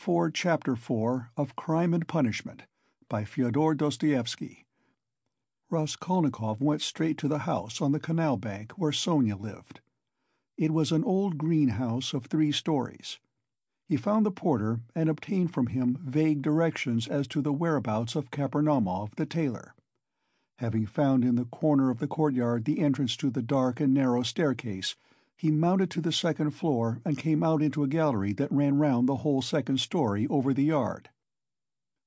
4, Chapter 4 of Crime and Punishment by Fyodor Dostoevsky. Raskolnikov went straight to the house on the canal bank where Sonia lived. It was an old green house of three stories. He found the porter and obtained from him vague directions as to the whereabouts of Kapernaumov the tailor. Having found in the corner of the courtyard the entrance to the dark and narrow staircase, he mounted to the second floor and came out into a gallery that ran round the whole second story over the yard.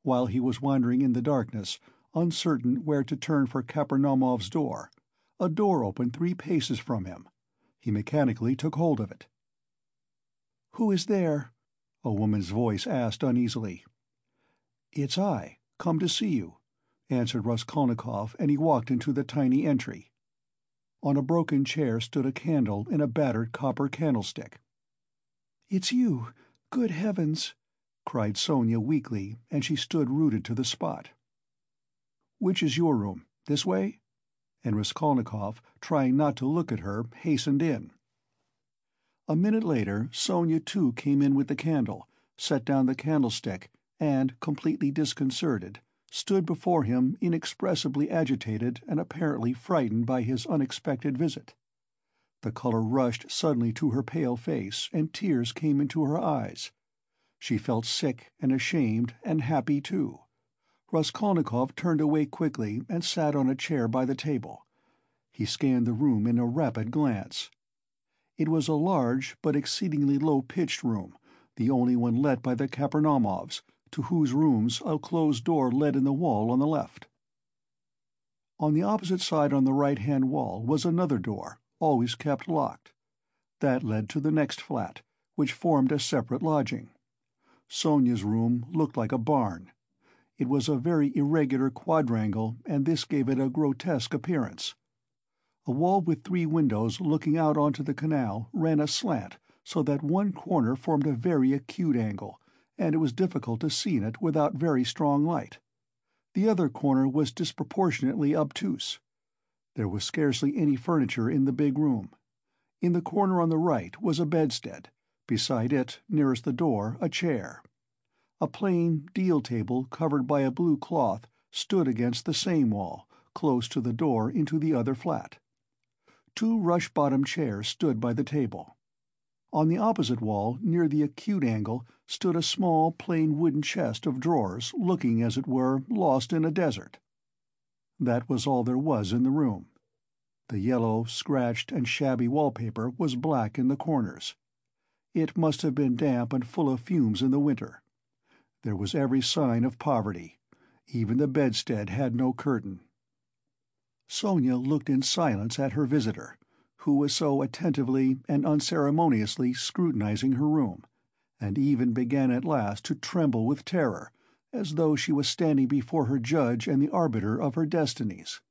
While he was wandering in the darkness, uncertain where to turn for Kapernaumov's door, a door opened three paces from him. He mechanically took hold of it. "Who is there?" a woman's voice asked uneasily. "It's I, come to see you," answered Raskolnikov, and he walked into the tiny entry. On a broken chair stood a candle in a battered copper candlestick. "It's you! Good heavens!" cried Sonia weakly, and she stood rooted to the spot. "Which is your room? This way?" And Raskolnikov, trying not to look at her, hastened in. A minute later Sonia too came in with the candle, set down the candlestick, and, completely disconcerted, stood before him inexpressibly agitated and apparently frightened by his unexpected visit. The color rushed suddenly to her pale face, and tears came into her eyes. She felt sick and ashamed and happy too. Raskolnikov turned away quickly and sat on a chair by the table. He scanned the room in a rapid glance. It was a large but exceedingly low-pitched room, the only one let by the Kapernaumovs, to whose rooms a closed door led in the wall on the left. On the opposite side on the right-hand wall was another door, always kept locked. That led to the next flat, which formed a separate lodging. Sonia's room looked like a barn. It was a very irregular quadrangle, and this gave it a grotesque appearance. A wall with three windows looking out onto the canal ran aslant so that one corner formed a very acute angle, and it was difficult to see in it without very strong light. The other corner was disproportionately obtuse. There was scarcely any furniture in the big room. In the corner on the right was a bedstead, beside it, nearest the door, a chair. A plain deal table covered by a blue cloth stood against the same wall, close to the door into the other flat. Two rush-bottomed chairs stood by the table. On the opposite wall, near the acute angle, stood a small, plain wooden chest of drawers looking, as it were, lost in a desert. That was all there was in the room. The yellow, scratched, and shabby wallpaper was black in the corners. It must have been damp and full of fumes in the winter. There was every sign of poverty. Even the bedstead had no curtain. Sonia looked in silence at her visitor who was so attentively and unceremoniously scrutinizing her room, and even began at last to tremble with terror, as though she was standing before her judge and the arbiter of her destinies.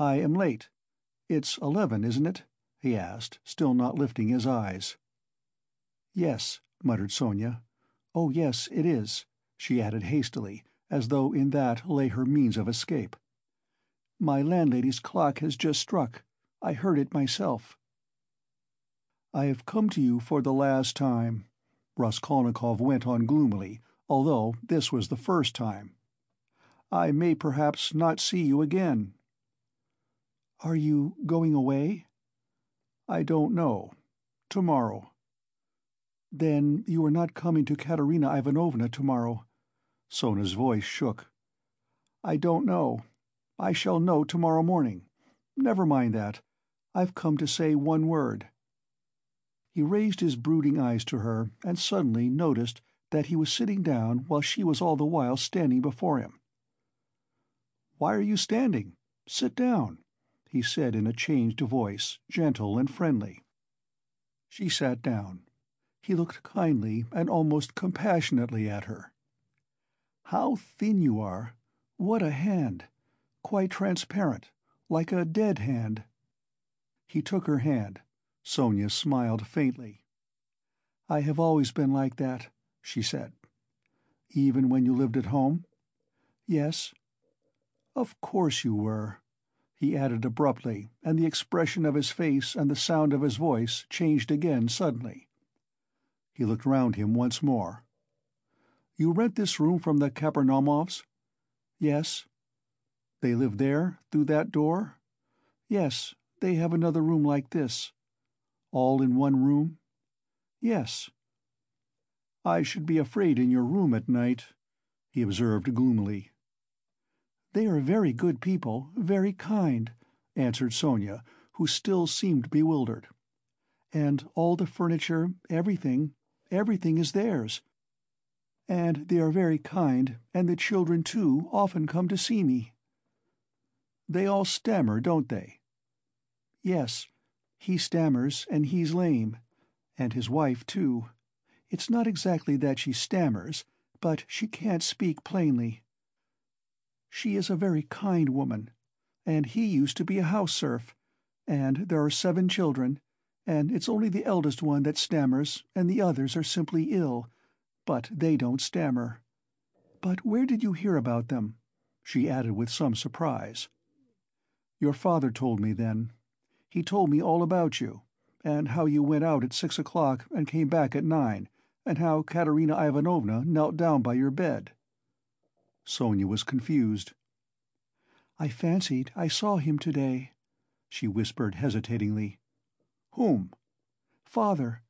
"I am late. It's eleven, isn't it?" he asked, still not lifting his eyes. "Yes," muttered Sonia. "Oh yes, it is," she added hastily, as though in that lay her means of escape. "My landlady's clock has just struck. I heard it myself. "I have come to you for the last time," Raskolnikov went on gloomily, although this was the first time. "I may perhaps not see you again." "Are you going away?" "I don't know. Tomorrow." "Then you are not coming to Katerina Ivanovna tomorrow?" Sonia's voice shook. "I don't know. I shall know tomorrow morning. Never mind that. I've come to say one word." He raised his brooding eyes to her, and suddenly noticed that he was sitting down while she was all the while standing before him. "Why are you standing? Sit down," he said in a changed voice, gentle and friendly. She sat down. He looked kindly and almost compassionately at her. "How thin you are! What a hand! Quite transparent, like a dead hand. He took her hand. Sonia smiled faintly. "I have always been like that," she said. "Even when you lived at home?" "Yes." "Of course you were," he added abruptly, and the expression of his face and the sound of his voice changed again suddenly. He looked round him once more. You rent this room from the Kapernaumovs? Yes. They live there, through that door? Yes, they have another room like this. All in one room? Yes. I should be afraid in your room at night, he observed gloomily. They are very good people, very kind, answered Sonia, who still seemed bewildered. And all the furniture, everything, everything is theirs. And they are very kind, and the children, too, often come to see me. They all stammer, don't they? Yes. He stammers, and he's lame. And his wife, too. It's not exactly that she stammers, but she can't speak plainly. She is a very kind woman. And he used to be a house serf. And there are seven children, and it's only the eldest one that stammers, and the others are simply ill, but they don't stammer. But where did you hear about them? she added with some surprise. Your father told me then. He told me all about you, and how you went out at six o'clock and came back at nine, and how Katerina Ivanovna knelt down by your bed. Sonia was confused. I fancied I saw him today, she whispered hesitatingly. Whom? Father.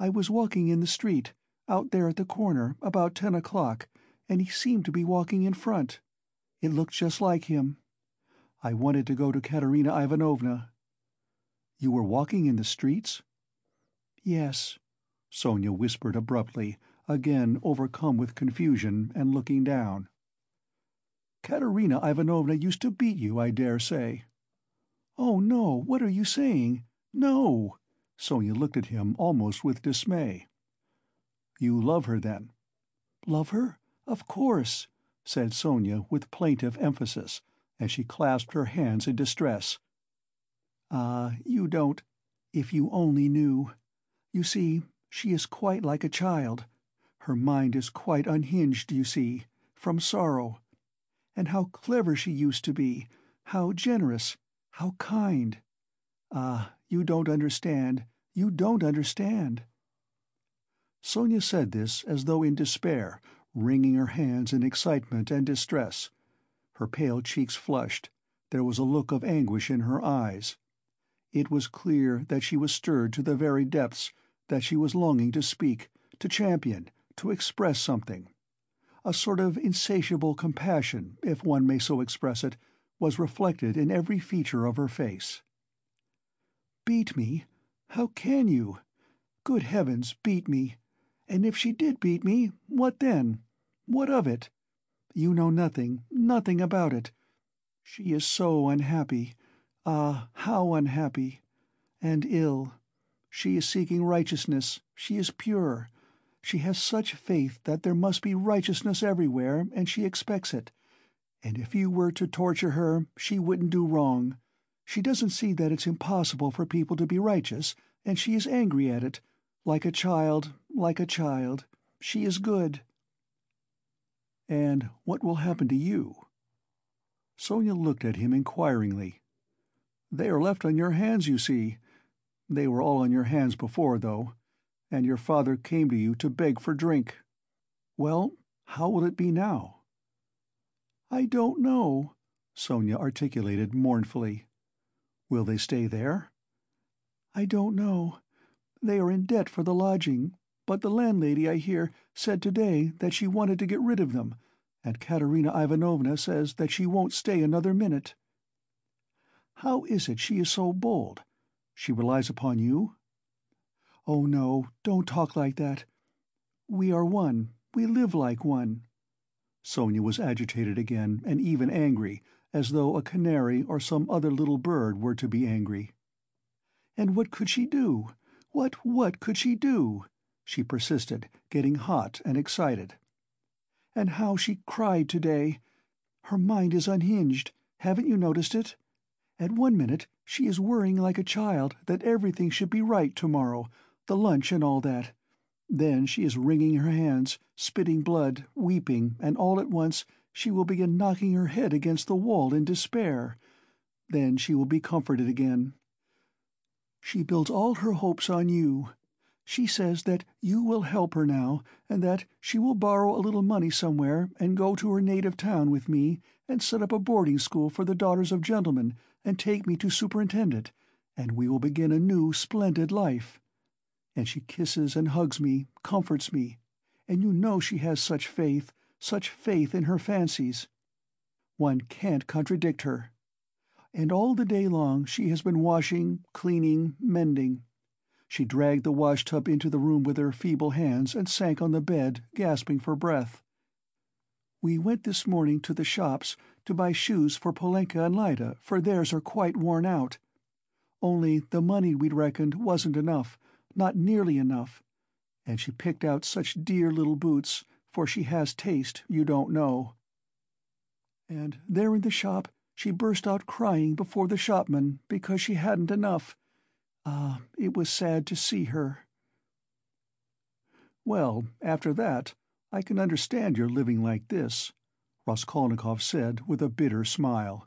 I was walking in the street, out there at the corner, about ten o'clock, and he seemed to be walking in front. It looked just like him. I wanted to go to Katerina Ivanovna. You were walking in the streets? Yes, Sonia whispered abruptly, again overcome with confusion and looking down. Katerina Ivanovna used to beat you, I dare say. Oh, no, what are you saying? No! Sonia looked at him almost with dismay. You love her, then? Love her? Of course, said Sonia with plaintive emphasis, as she clasped her hands in distress. Ah, you don't... If you only knew. You see, she is quite like a child. Her mind is quite unhinged, you see, from sorrow. And how clever she used to be, how generous, how kind. Ah, you don't understand, you don't understand. Sonia said this as though in despair, wringing her hands in excitement and distress. Her pale cheeks flushed, there was a look of anguish in her eyes. It was clear that she was stirred to the very depths, that she was longing to speak, to champion, to express something. A sort of insatiable compassion, if one may so express it, was reflected in every feature of her face. Beat me? How can you? Good heavens, beat me! And if she did beat me, what then? What of it? You know nothing, nothing about it. She is so unhappy. Ah, how unhappy! And ill. She is seeking righteousness, she is pure. She has such faith that there must be righteousness everywhere, and she expects it. And if you were to torture her, she wouldn't do wrong. She doesn't see that it's impossible for people to be righteous, and she is angry at it. Like a child, like a child. She is good. And what will happen to you? Sonia looked at him inquiringly. They are left on your hands, you see. They were all on your hands before, though, and your father came to you to beg for drink. Well, how will it be now? I don't know, Sonia articulated mournfully. Will they stay there? I don't know. They are in debt for the lodging, but the landlady, I hear, said today that she wanted to get rid of them, and Katerina Ivanovna says that she won't stay another minute. How is it she is so bold? She relies upon you? Oh, no, don't talk like that. We are one, we live like one. Sonia was agitated again, and even angry, as though a canary or some other little bird were to be angry. And what could she do? What, what could she do? she persisted, getting hot and excited. And how she cried today! Her mind is unhinged, haven't you noticed it? At one minute she is worrying like a child that everything should be right tomorrow, the lunch and all that. Then she is wringing her hands, spitting blood, weeping, and all at once she will begin knocking her head against the wall in despair. Then she will be comforted again. She builds all her hopes on you. She says that you will help her now, and that she will borrow a little money somewhere and go to her native town with me and set up a boarding school for the daughters of gentlemen and take me to superintend it, and we will begin a new, splendid life. And she kisses and hugs me, comforts me, and you know she has such faith, such faith in her fancies. One can't contradict her. And all the day long she has been washing, cleaning, mending. She dragged the wash-tub into the room with her feeble hands and sank on the bed, gasping for breath. We went this morning to the shops to buy shoes for Polenka and Lida, for theirs are quite worn out. Only the money we'd reckoned wasn't enough, not nearly enough. And she picked out such dear little boots, for she has taste, you don't know. And there in the shop she burst out crying before the shopman because she hadn't enough. Ah, it was sad to see her. Well, after that, I can understand your living like this, Raskolnikov said with a bitter smile.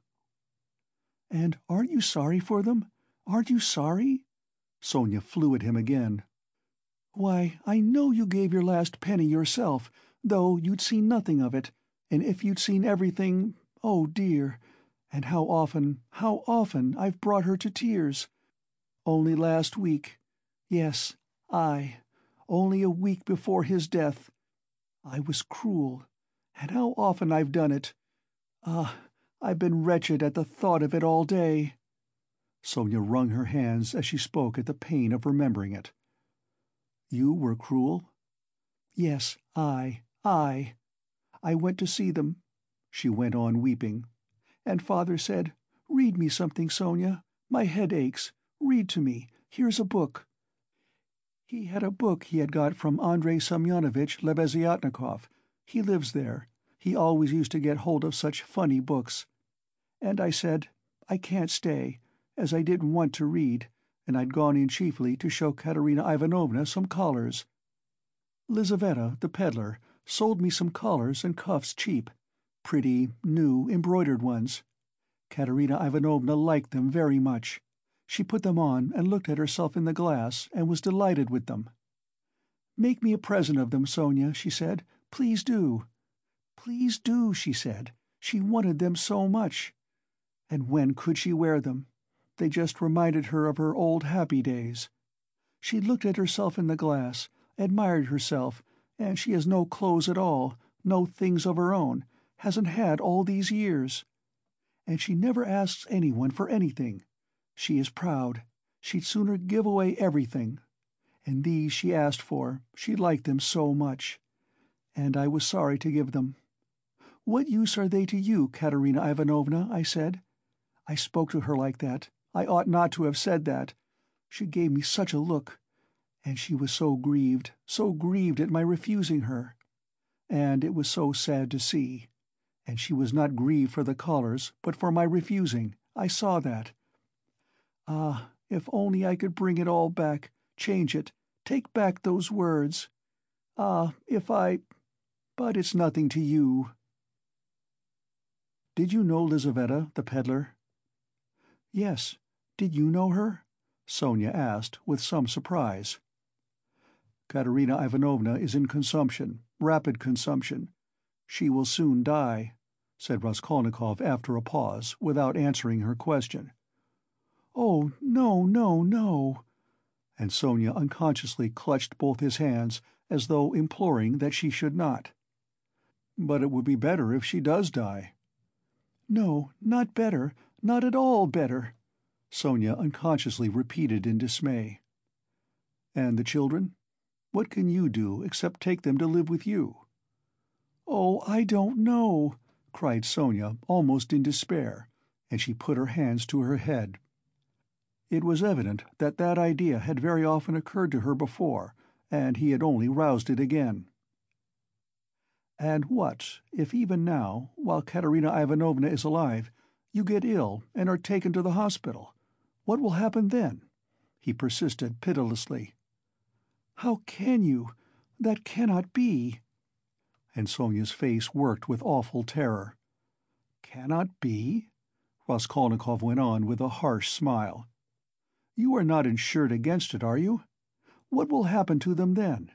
And aren't you sorry for them? Aren't you sorry? Sonia flew at him again. Why, I know you gave your last penny yourself, though you'd seen nothing of it, and if you'd seen everything, oh dear, and how often, how often I've brought her to tears. Only last week. Yes, I. Only a week before his death. I was cruel. And how often I've done it. Ah, I've been wretched at the thought of it all day. Sonia wrung her hands as she spoke at the pain of remembering it. You were cruel? Yes, I, I. I went to see them, she went on weeping. And father said, Read me something, Sonia. My head aches. Read to me. Here's a book. He had a book he had got from Andrei Semyonovitch Lebeziatnikov. He lives there. He always used to get hold of such funny books. And I said, I can't stay, as I didn't want to read, and I'd gone in chiefly to show Katerina Ivanovna some collars. Lizaveta, the peddler, sold me some collars and cuffs cheap, pretty, new, embroidered ones. Katerina Ivanovna liked them very much. She put them on and looked at herself in the glass and was delighted with them. "Make me a present of them, Sonia," she said. "Please do." Please do, she said. She wanted them so much. And when could she wear them? They just reminded her of her old happy days. She looked at herself in the glass, admired herself, and she has no clothes at all, no things of her own, hasn't had all these years. And she never asks anyone for anything. She is proud. She'd sooner give away everything. And these she asked for, she liked them so much. And I was sorry to give them. What use are they to you, Katerina Ivanovna? I said. I spoke to her like that. I ought not to have said that. She gave me such a look. And she was so grieved, so grieved at my refusing her. And it was so sad to see. And she was not grieved for the collars, but for my refusing. I saw that. Ah, if only I could bring it all back, change it, take back those words. Ah, if I... But it's nothing to you. Did you know Lizaveta, the peddler? Yes. Did you know her? Sonia asked, with some surprise. Katerina Ivanovna is in consumption, rapid consumption. She will soon die, said Raskolnikov after a pause, without answering her question. Oh, no, no, no. And Sonia unconsciously clutched both his hands, as though imploring that she should not. But it would be better if she does die. No, not better, not at all better, Sonia unconsciously repeated in dismay. And the children? What can you do except take them to live with you? Oh, I don't know, cried Sonia, almost in despair, and she put her hands to her head. It was evident that that idea had very often occurred to her before, and he had only roused it again. And what, if even now, while Katerina Ivanovna is alive, you get ill and are taken to the hospital? What will happen then? He persisted pitilessly. How can you? That cannot be. And Sonia's face worked with awful terror. Cannot be? Raskolnikov went on with a harsh smile. You are not insured against it, are you? What will happen to them then?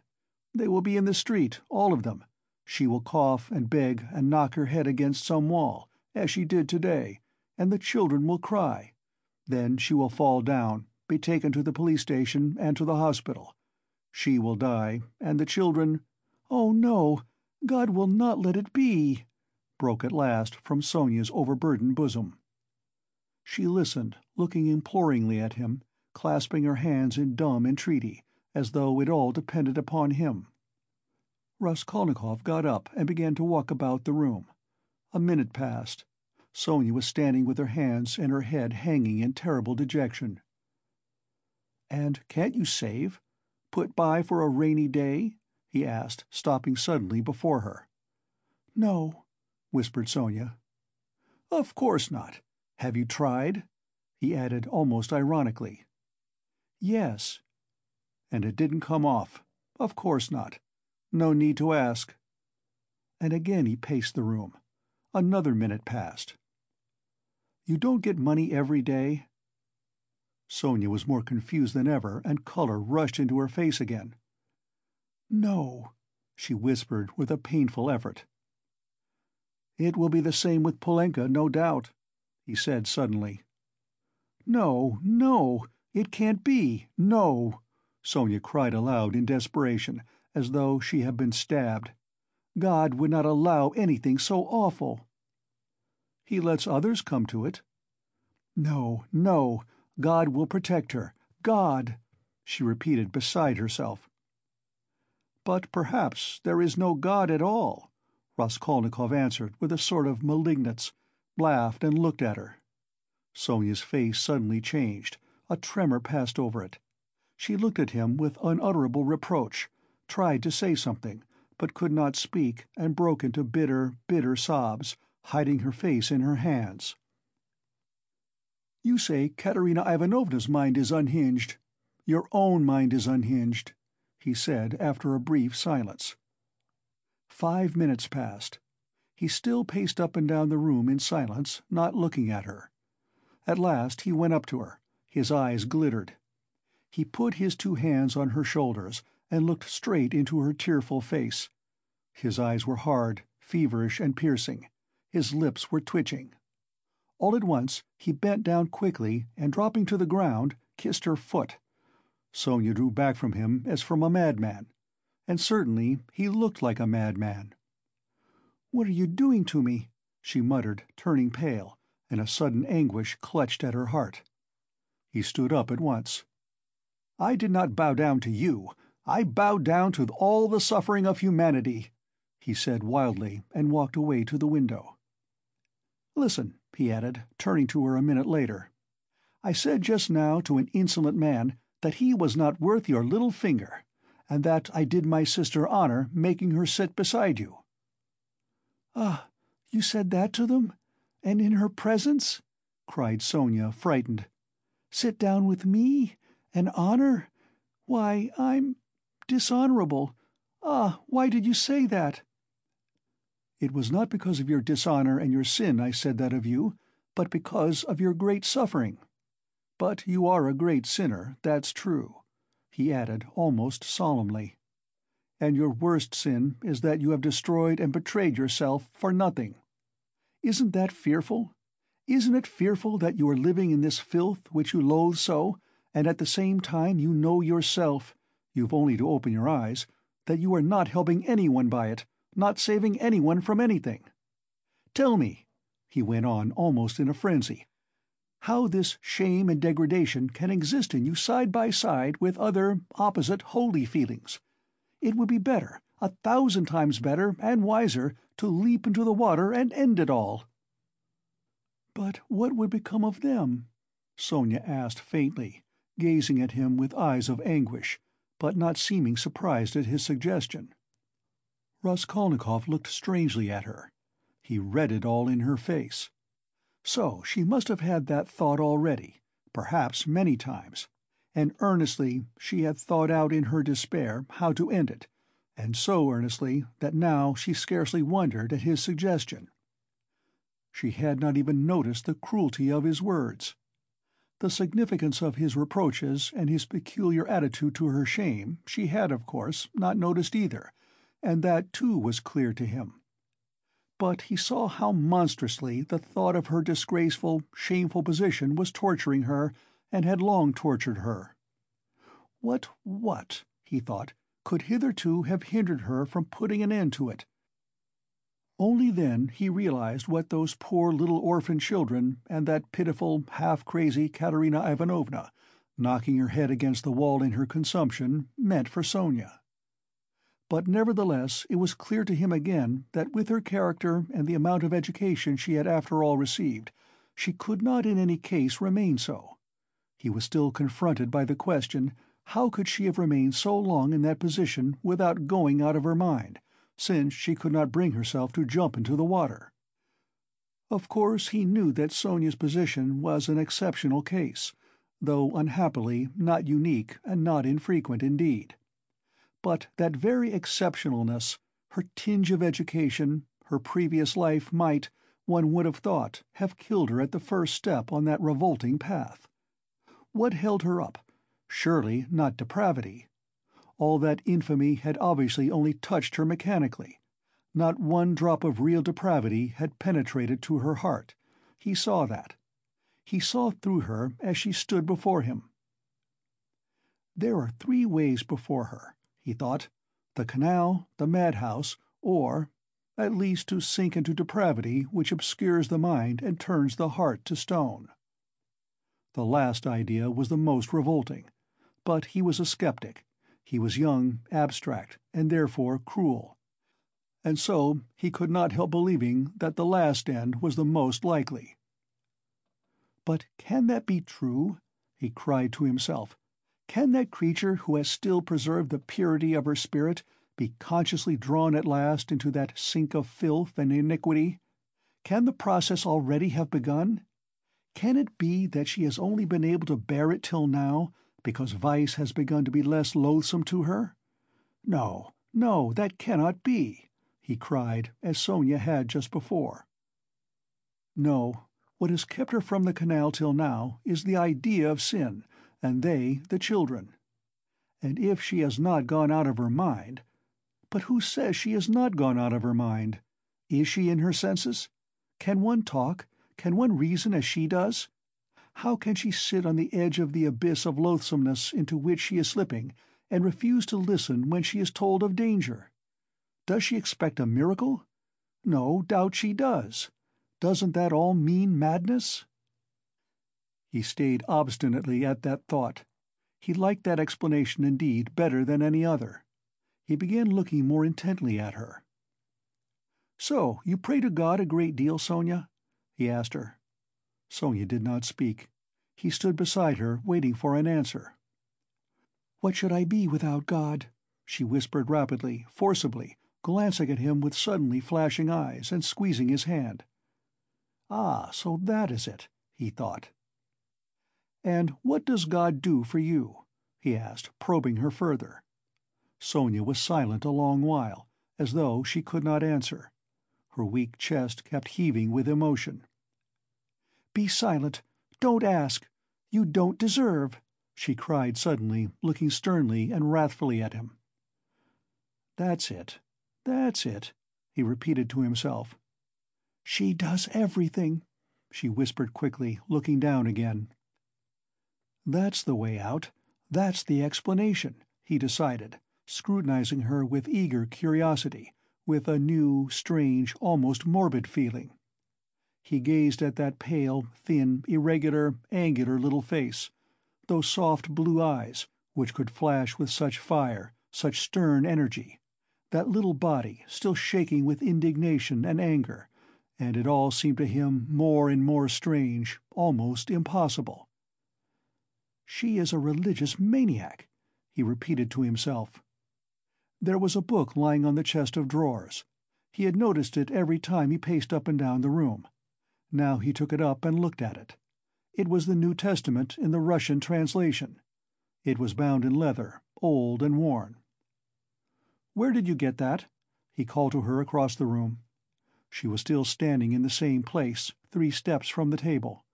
They will be in the street, all of them. She will cough and beg and knock her head against some wall, as she did today, and the children will cry. Then she will fall down, be taken to the police station and to the hospital. She will die, and the children— Oh, no! God will not let it be! broke at last from Sonia's overburdened bosom. She listened, looking imploringly at him, clasping her hands in dumb entreaty, as though it all depended upon him. Raskolnikov got up and began to walk about the room. A minute passed. Sonia was standing with her hands and her head hanging in terrible dejection. "And can't you save? Put by for a rainy day?" he asked, stopping suddenly before her. "No," whispered Sonia. "Of course not. Have you tried?" he added almost ironically. "Yes." "And it didn't come off. Of course not. No need to ask." And again he paced the room. Another minute passed. "You don't get money every day?" Sonia was more confused than ever, and color rushed into her face again. "No," she whispered with a painful effort. "It will be the same with Polenka, no doubt," he said suddenly. "No, no! It can't be! No!" Sonia cried aloud in desperation, as though she had been stabbed. "God would not allow anything so awful!" "He lets others come to it." "No, no! God will protect her! God!" she repeated beside herself. "But perhaps there is no God at all," Raskolnikov answered with a sort of malignance, laughed and looked at her. Sonia's face suddenly changed, a tremor passed over it. She looked at him with unutterable reproach, tried to say something, but could not speak and broke into bitter, bitter sobs, hiding her face in her hands. You say Katerina Ivanovna's mind is unhinged. Your own mind is unhinged, he said after a brief silence. Five minutes passed. He still paced up and down the room in silence, not looking at her. At last he went up to her. His eyes glittered. He put his two hands on her shoulders and looked straight into her tearful face. His eyes were hard, feverish and piercing. His lips were twitching. All at once he bent down quickly and, dropping to the ground, kissed her foot. Sonia drew back from him as from a madman. And certainly he looked like a madman. "What are you doing to me?" she muttered, turning pale, and a sudden anguish clutched at her heart. He stood up at once. "I did not bow down to you. I bowed down to all the suffering of humanity," he said wildly, and walked away to the window. "Listen," he added, turning to her a minute later. "I said just now to an insolent man that he was not worth your little finger, and that I did my sister honor making her sit beside you." "Ah, you said that to them? And in her presence?" cried Sonia, frightened. "Sit down with me? And honor? Why, I'm dishonorable. Ah, why did you say that?" It was not because of your dishonor and your sin I said that of you, but because of your great suffering. But you are a great sinner, that's true," he added almost solemnly. "And your worst sin is that you have destroyed and betrayed yourself for nothing. Isn't that fearful? Isn't it fearful that you are living in this filth which you loathe so, and at the same time you know yourself—you've only to open your eyes—that you are not helping anyone by it, not saving anyone from anything. Tell me," he went on almost in a frenzy, "how this shame and degradation can exist in you side by side with other, opposite, holy feelings. It would be better, a thousand times better and wiser, to leap into the water and end it all." "But what would become of them?" Sonia asked faintly, gazing at him with eyes of anguish, but not seeming surprised at his suggestion. Raskolnikov looked strangely at her. He read it all in her face. So she must have had that thought already, perhaps many times, and earnestly she had thought out in her despair how to end it, and so earnestly that now she scarcely wondered at his suggestion. She had not even noticed the cruelty of his words. The significance of his reproaches and his peculiar attitude to her shame she had, of course, not noticed either, and that too was clear to him. But he saw how monstrously the thought of her disgraceful, shameful position was torturing her and had long tortured her. What, what, he thought, could hitherto have hindered her from putting an end to it? Only then he realized what those poor little orphan children and that pitiful, half-crazy Katerina Ivanovna, knocking her head against the wall in her consumption, meant for Sonia. But nevertheless it was clear to him again that with her character and the amount of education she had after all received, she could not in any case remain so. He was still confronted by the question, how could she have remained so long in that position without going out of her mind? since she could not bring herself to jump into the water. Of course he knew that Sonia's position was an exceptional case, though unhappily not unique and not infrequent indeed. But that very exceptionalness, her tinge of education, her previous life might, one would have thought, have killed her at the first step on that revolting path. What held her up? Surely not depravity. All that infamy had obviously only touched her mechanically. Not one drop of real depravity had penetrated to her heart. He saw that. He saw through her as she stood before him. There are three ways before her, he thought. The canal, the madhouse, or, at least to sink into depravity which obscures the mind and turns the heart to stone. The last idea was the most revolting, but he was a skeptic, he was young, abstract, and therefore cruel. And so he could not help believing that the last end was the most likely. But can that be true? he cried to himself. Can that creature who has still preserved the purity of her spirit be consciously drawn at last into that sink of filth and iniquity? Can the process already have begun? Can it be that she has only been able to bear it till now, because vice has begun to be less loathsome to her? No, no, that cannot be, he cried, as Sonia had just before. No, what has kept her from the canal till now is the idea of sin, and they the children. And if she has not gone out of her mind... But who says she has not gone out of her mind? Is she in her senses? Can one talk? Can one reason as she does? How can she sit on the edge of the abyss of loathsomeness into which she is slipping, and refuse to listen when she is told of danger? Does she expect a miracle? No doubt she does. Doesn't that all mean madness? He stayed obstinately at that thought. He liked that explanation indeed better than any other. He began looking more intently at her. "So you pray to God a great deal, Sonia?" He asked her. Sonia did not speak. He stood beside her, waiting for an answer. "What should I be without God?" she whispered rapidly, forcibly, glancing at him with suddenly flashing eyes, and squeezing his hand. "Ah, so that is it," he thought. "And what does God do for you?" he asked, probing her further. Sonia was silent a long while, as though she could not answer. Her weak chest kept heaving with emotion. "Be silent! Don't ask! You don't deserve!" she cried suddenly, looking sternly and wrathfully at him. "That's it, that's it," he repeated to himself. "She does everything," she whispered quickly, looking down again. "That's the way out, that's the explanation," he decided, scrutinizing her with eager curiosity, with a new, strange, almost morbid feeling. He gazed at that pale, thin, irregular, angular little face, those soft blue eyes, which could flash with such fire, such stern energy, that little body still shaking with indignation and anger, and it all seemed to him more and more strange, almost impossible. "She is a religious maniac," he repeated to himself. There was a book lying on the chest of drawers. He had noticed it every time he paced up and down the room. Now he took it up and looked at it. It was the New Testament in the Russian translation. It was bound in leather, old and worn. "Where did you get that?" he called to her across the room. She was still standing in the same place, three steps from the table.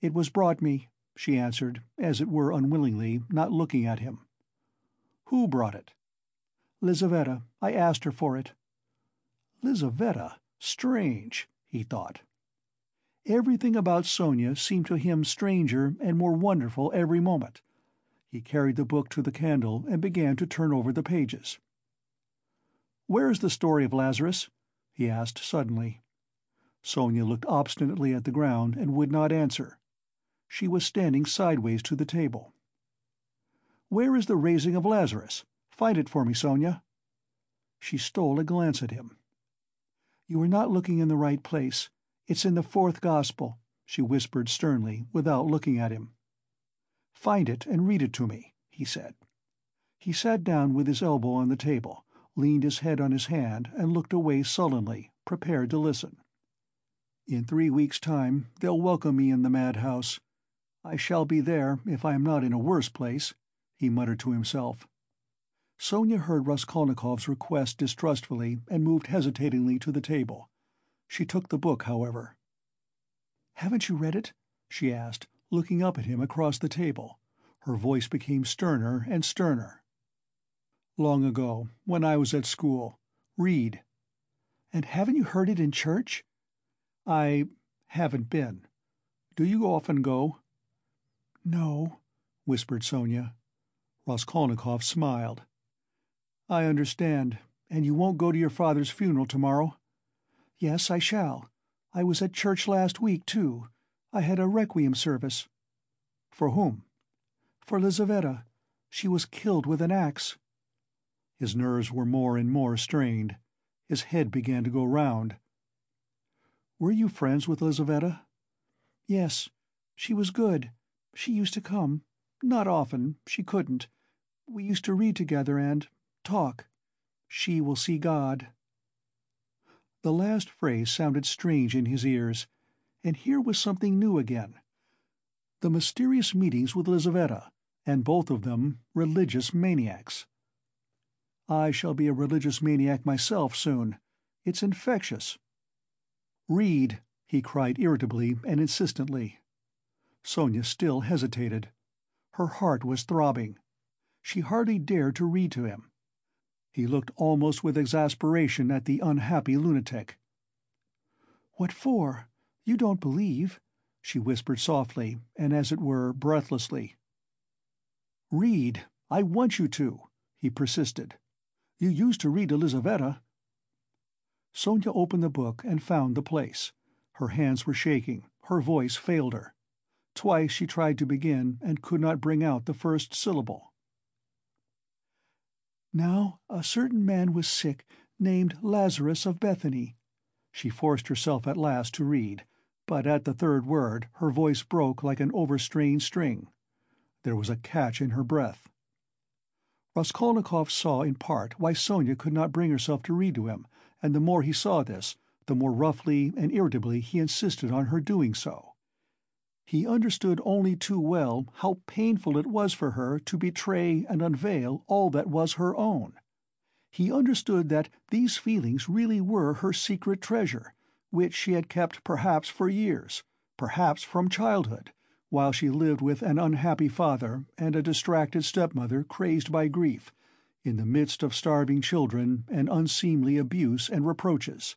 "It was brought me," she answered, as it were unwillingly, not looking at him. Who brought it? Lizaveta. I asked her for it. Lizaveta? Strange, he thought. Everything about Sonia seemed to him stranger and more wonderful every moment. He carried the book to the candle and began to turn over the pages. "Where is the story of Lazarus?" he asked suddenly. Sonia looked obstinately at the ground and would not answer. She was standing sideways to the table. "Where is the raising of Lazarus? Find it for me, Sonia." She stole a glance at him. "You are not looking in the right place. It's in the fourth Gospel," she whispered sternly, without looking at him. "Find it and read it to me," he said. He sat down with his elbow on the table, leaned his head on his hand, and looked away sullenly, prepared to listen. "In three weeks' time they'll welcome me in the madhouse. I shall be there if I am not in a worse place," he muttered to himself. Sonia heard Raskolnikov's request distrustfully and moved hesitatingly to the table. She took the book, however. "Haven't you read it?" she asked, looking up at him across the table. Her voice became sterner and sterner. "Long ago, when I was at school. Read." "And haven't you heard it in church?" "I haven't been. Do you often go?" "No," whispered Sonia. Raskolnikov smiled. "I understand. And you won't go to your father's funeral tomorrow?" "Yes, I shall. I was at church last week, too. I had a requiem service." "For whom?" "For Lizaveta. She was killed with an axe." His nerves were more and more strained. His head began to go round. "Were you friends with Lizaveta?" "Yes. She was good. She used to come. Not often. She couldn't. We used to read together and talk. She will see God." The last phrase sounded strange in his ears, and here was something new again. The mysterious meetings with Lizaveta, and both of them religious maniacs. I shall be a religious maniac myself soon. It's infectious. Read, he cried irritably and insistently. Sonia still hesitated. Her heart was throbbing. She hardly dared to read to him. He looked almost with exasperation at the unhappy lunatic. "What for? You don't believe," she whispered softly, and as it were breathlessly. "Read. I want you to," he persisted. "You used to read Elizaveta." Sonia opened the book and found the place. Her hands were shaking, her voice failed her. Twice she tried to begin, and could not bring out the first syllable. Now a certain man was sick, named Lazarus of Bethany. She forced herself at last to read, but at the third word her voice broke like an overstrained string. There was a catch in her breath. Raskolnikov saw in part why Sonia could not bring herself to read to him, and the more he saw this, the more roughly and irritably he insisted on her doing so. He understood only too well how painful it was for her to betray and unveil all that was her own. He understood that these feelings really were her secret treasure, which she had kept perhaps for years, perhaps from childhood, while she lived with an unhappy father and a distracted stepmother crazed by grief, in the midst of starving children and unseemly abuse and reproaches.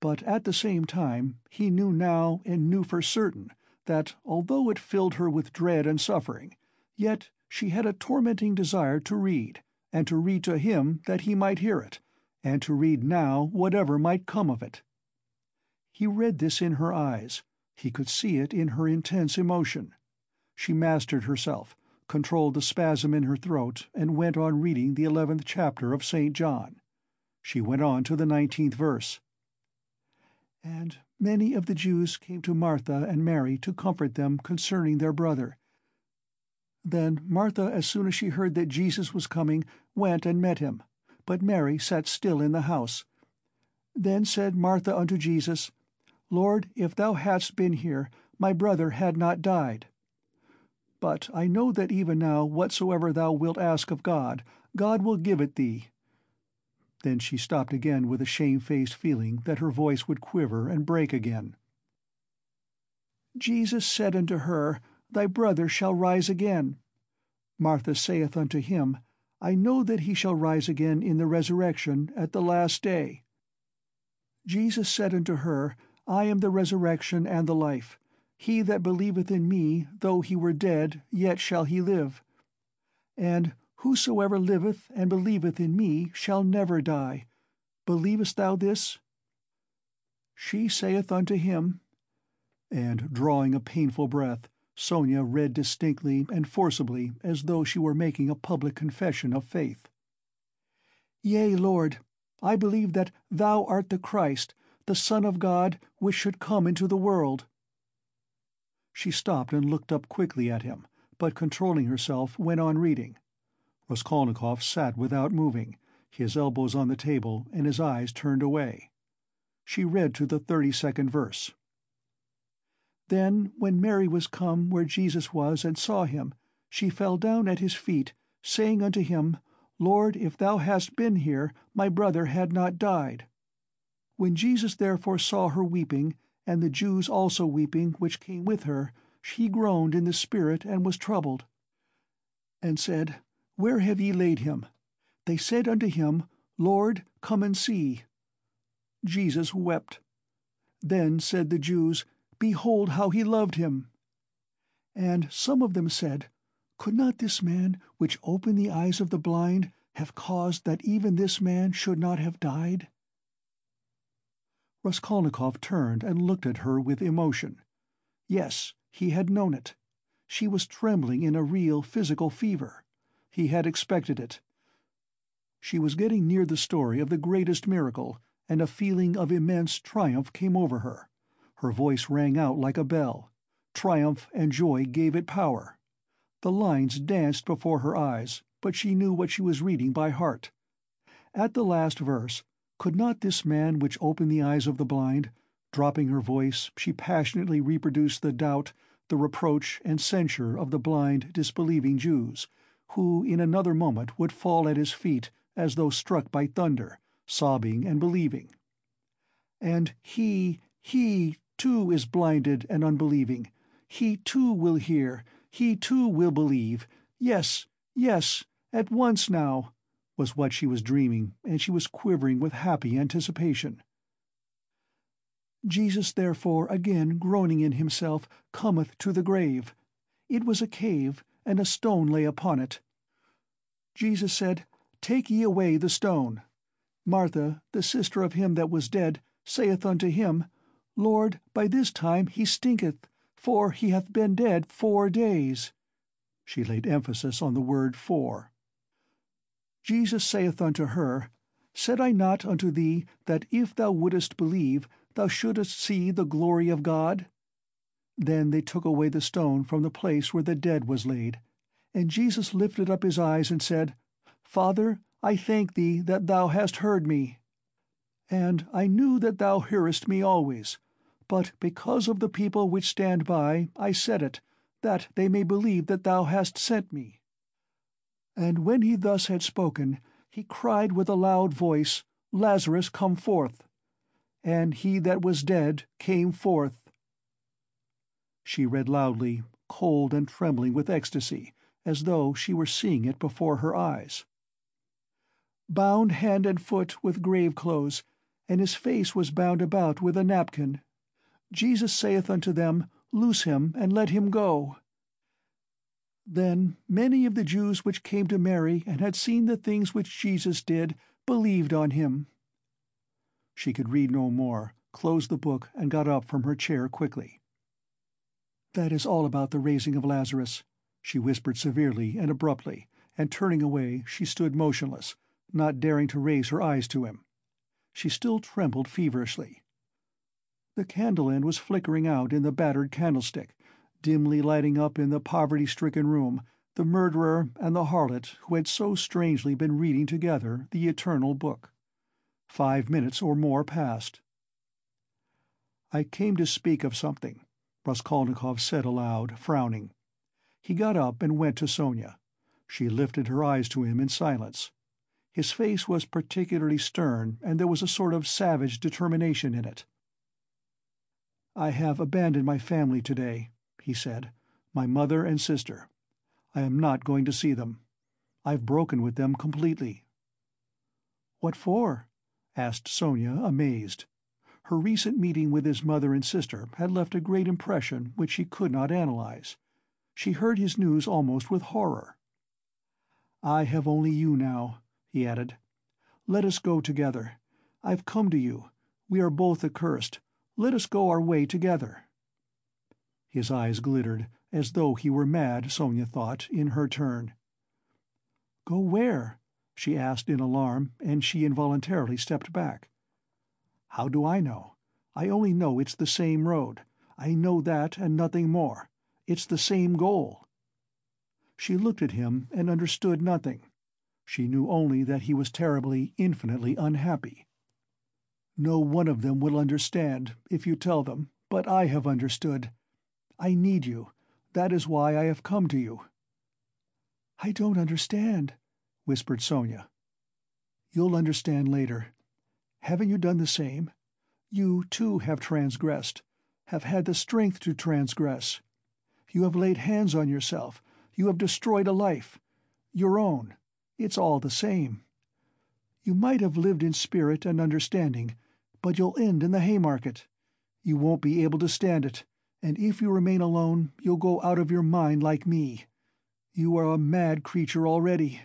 But at the same time he knew now and knew for certain that, although it filled her with dread and suffering, yet she had a tormenting desire to read, and to read to him that he might hear it, and to read now whatever might come of it. He read this in her eyes, he could see it in her intense emotion. She mastered herself, controlled the spasm in her throat, and went on reading the eleventh chapter of St. John. She went on to the nineteenth verse. And many of the Jews came to Martha and Mary to comfort them concerning their brother. Then Martha, as soon as she heard that Jesus was coming, went and met him, but Mary sat still in the house. Then said Martha unto Jesus, Lord, if thou hadst been here, my brother had not died. But I know that even now whatsoever thou wilt ask of God, God will give it thee. Then she stopped again with a shamefaced feeling that her voice would quiver and break again. Jesus said unto her, thy brother shall rise again. Martha saith unto him, I know that he shall rise again in the resurrection at the last day. Jesus said unto her, I am the resurrection and the life. He that believeth in me, though he were dead, yet shall he live. And whosoever liveth and believeth in me shall never die. Believest thou this? She saith unto him, and drawing a painful breath, Sonia read distinctly and forcibly as though she were making a public confession of faith. Yea, Lord, I believe that thou art the Christ, the Son of God, which should come into the world. She stopped and looked up quickly at him, but controlling herself, went on reading. Raskolnikov sat without moving, his elbows on the table and his eyes turned away. She read to the thirty-second verse. Then, when Mary was come where Jesus was and saw him, she fell down at his feet, saying unto him, Lord, if thou hadst been here, my brother had not died. When Jesus therefore saw her weeping, and the Jews also weeping which came with her, she groaned in the spirit and was troubled, and said, Where have ye laid him? They said unto him, Lord, come and see. Jesus wept. Then said the Jews, Behold how he loved him. And some of them said, Could not this man, which opened the eyes of the blind, have caused that even this man should not have died? Raskolnikov turned and looked at her with emotion. Yes, he had known it. She was trembling in a real physical fever. He had expected it. She was getting near the story of the greatest miracle, and a feeling of immense triumph came over her. Her voice rang out like a bell. Triumph and joy gave it power. The lines danced before her eyes, but she knew what she was reading by heart. At the last verse, could not this man which opened the eyes of the blind, dropping her voice, she passionately reproduced the doubt, the reproach and censure of the blind, disbelieving Jews, who in another moment would fall at his feet as though struck by thunder, sobbing and believing. And he, he, too is blinded and unbelieving. He too will hear, he too will believe. Yes, yes, at once now, was what she was dreaming, and she was quivering with happy anticipation. Jesus therefore, again groaning in himself, cometh to the grave. It was a cave, and a stone lay upon it. Jesus said, Take ye away the stone. Martha, the sister of him that was dead, saith unto him, Lord, by this time he stinketh, for he hath been dead four days. She laid emphasis on the word four. Jesus saith unto her, Said I not unto thee that if thou wouldest believe, thou shouldest see the glory of God? Then they took away the stone from the place where the dead was laid. And Jesus lifted up his eyes and said, Father, I thank thee that thou hast heard me. And I knew that thou hearest me always, but because of the people which stand by, I said it, that they may believe that thou hast sent me. And when he thus had spoken, he cried with a loud voice, Lazarus, come forth. And he that was dead came forth. She read loudly, cold and trembling with ecstasy, as though she were seeing it before her eyes. Bound hand and foot with grave clothes, and his face was bound about with a napkin, Jesus saith unto them, Loose him, and let him go. Then many of the Jews which came to Mary and had seen the things which Jesus did believed on him. She could read no more, closed the book, and got up from her chair quickly. That is all about the raising of Lazarus, she whispered severely and abruptly, and turning away, she stood motionless, not daring to raise her eyes to him. She still trembled feverishly. The candle end was flickering out in the battered candlestick, dimly lighting up in the poverty-stricken room the murderer and the harlot who had so strangely been reading together the eternal book. Five minutes or more passed. I came to speak of something, Raskolnikov said aloud, frowning. He got up and went to Sonia. She lifted her eyes to him in silence. His face was particularly stern, and there was a sort of savage determination in it. I have abandoned my family today, he said. My mother and sister. I am not going to see them. I've broken with them completely. What for? asked Sonia, amazed. Her recent meeting with his mother and sister had left a great impression which she could not analyze. She heard his news almost with horror. I have only you now, he added. Let us go together. I've come to you. We are both accursed. Let us go our way together. His eyes glittered, as though he were mad, Sonia thought, in her turn. Go where? she asked in alarm, and she involuntarily stepped back. How do I know? I only know it's the same road. I know that and nothing more. It's the same goal. She looked at him and understood nothing. She knew only that he was terribly, infinitely unhappy. No one of them will understand, if you tell them, but I have understood. I need you. That is why I have come to you. I don't understand, whispered Sonia. You'll understand later. Haven't you done the same? You, too, have transgressed, have had the strength to transgress. You have laid hands on yourself. You have destroyed a life. Your own. It's all the same. You might have lived in spirit and understanding, but you'll end in the Haymarket. You won't be able to stand it, and if you remain alone, you'll go out of your mind like me. You are a mad creature already.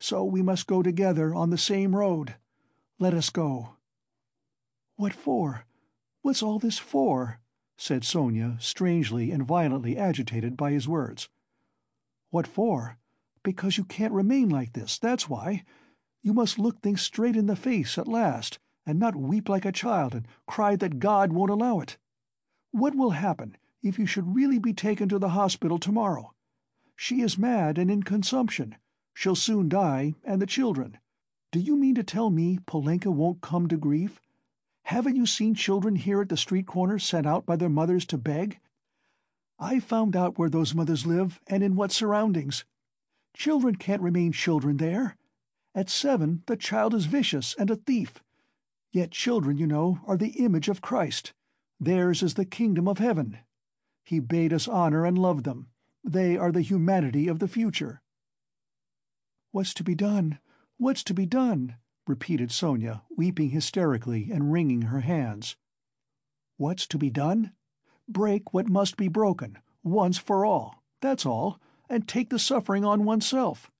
So we must go together on the same road. Let us go. What for? What's all this for? said Sonia, strangely and violently agitated by his words. What for? Because you can't remain like this, that's why. You must look things straight in the face at last, and not weep like a child and cry that God won't allow it. What will happen if you should really be taken to the hospital tomorrow? She is mad and in consumption. She'll soon die, and the children. Do you mean to tell me Polenka won't come to grief? Haven't you seen children here at the street corner sent out by their mothers to beg? I found out where those mothers live and in what surroundings. Children can't remain children there. At seven, the child is vicious and a thief. Yet children, you know, are the image of Christ. Theirs is the kingdom of heaven. He bade us honor and love them. They are the humanity of the future. What's to be done? What's to be done? repeated Sonia, weeping hysterically and wringing her hands. What's to be done? Break what must be broken, once for all, that's all, and take the suffering on oneself.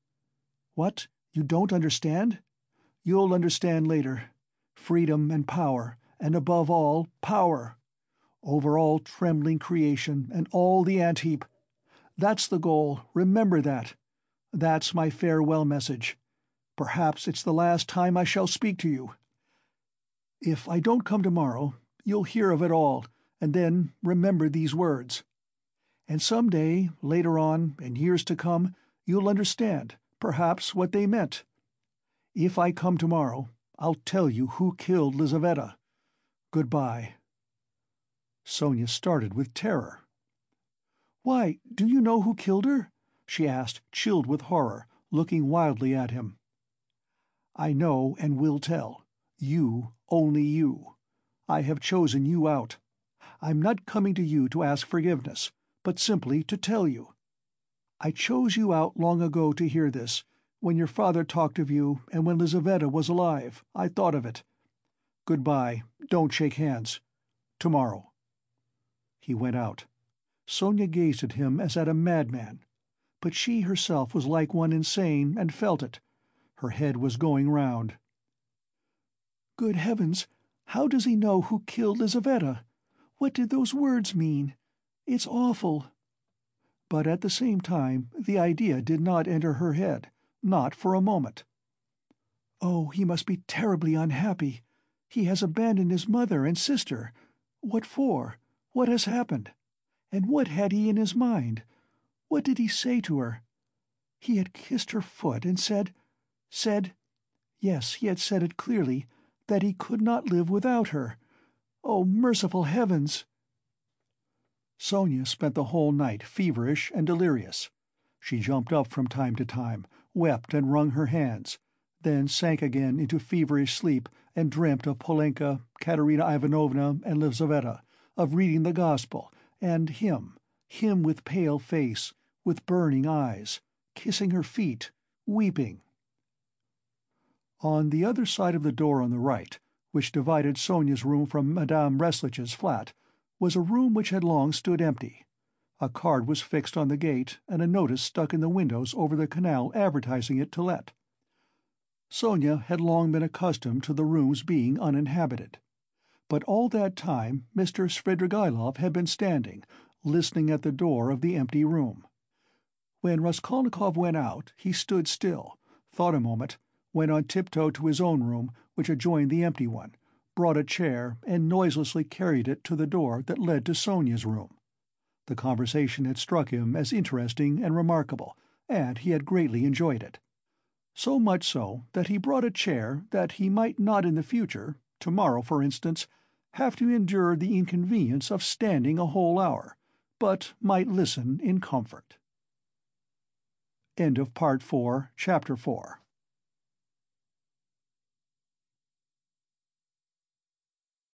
What, you don't understand? You'll understand later. Freedom and power, and above all, power. Over all trembling creation and all the ant heap. That's the goal, remember that. That's my farewell message. Perhaps it's the last time I shall speak to you. If I don't come tomorrow, you'll hear of it all, and then remember these words. And some day, later on, in years to come, you'll understand, perhaps, what they meant. If I come tomorrow, I'll tell you who killed Lizaveta. Goodbye. Sonia started with terror. Why, do you know who killed her? she asked, chilled with horror, looking wildly at him. I know and will tell. You, only you. I have chosen you out. I'm not coming to you to ask forgiveness, but simply to tell you. I chose you out long ago to hear this. When your father talked of you, and when Lizaveta was alive, I thought of it. Goodbye. Don't shake hands. Tomorrow. He went out. Sonia gazed at him as at a madman. But she herself was like one insane, and felt it. Her head was going round. Good heavens! How does he know who killed Lizaveta? What did those words mean? It's awful. But at the same time the idea did not enter her head, not for a moment. Oh, he must be terribly unhappy. He has abandoned his mother and sister. What for? What has happened? And what had he in his mind? What did he say to her? He had kissed her foot and said, Said, yes, he had said it clearly, that he could not live without her. Oh, merciful heavens! Sonia spent the whole night feverish and delirious. She jumped up from time to time, wept and wrung her hands, then sank again into feverish sleep and dreamt of Polenka, Katerina Ivanovna, and Lizaveta, of reading the Gospel, and him, him with pale face, with burning eyes, kissing her feet, weeping. On the other side of the door on the right, which divided Sonia's room from Madame Resslich's flat, was a room which had long stood empty. A card was fixed on the gate and a notice stuck in the windows over the canal advertising it to let. Sonia had long been accustomed to the rooms being uninhabited. But all that time Mr. Svidrigaïlov had been standing, listening at the door of the empty room. When Raskolnikov went out, he stood still, thought a moment, went on tiptoe to his own room, which adjoined the empty one, brought a chair, and noiselessly carried it to the door that led to Sonia's room. The conversation had struck him as interesting and remarkable, and he had greatly enjoyed it. So much so that he brought a chair that he might not in the future, tomorrow for instance, have to endure the inconvenience of standing a whole hour, but might listen in comfort. End of Part 4, Chapter 4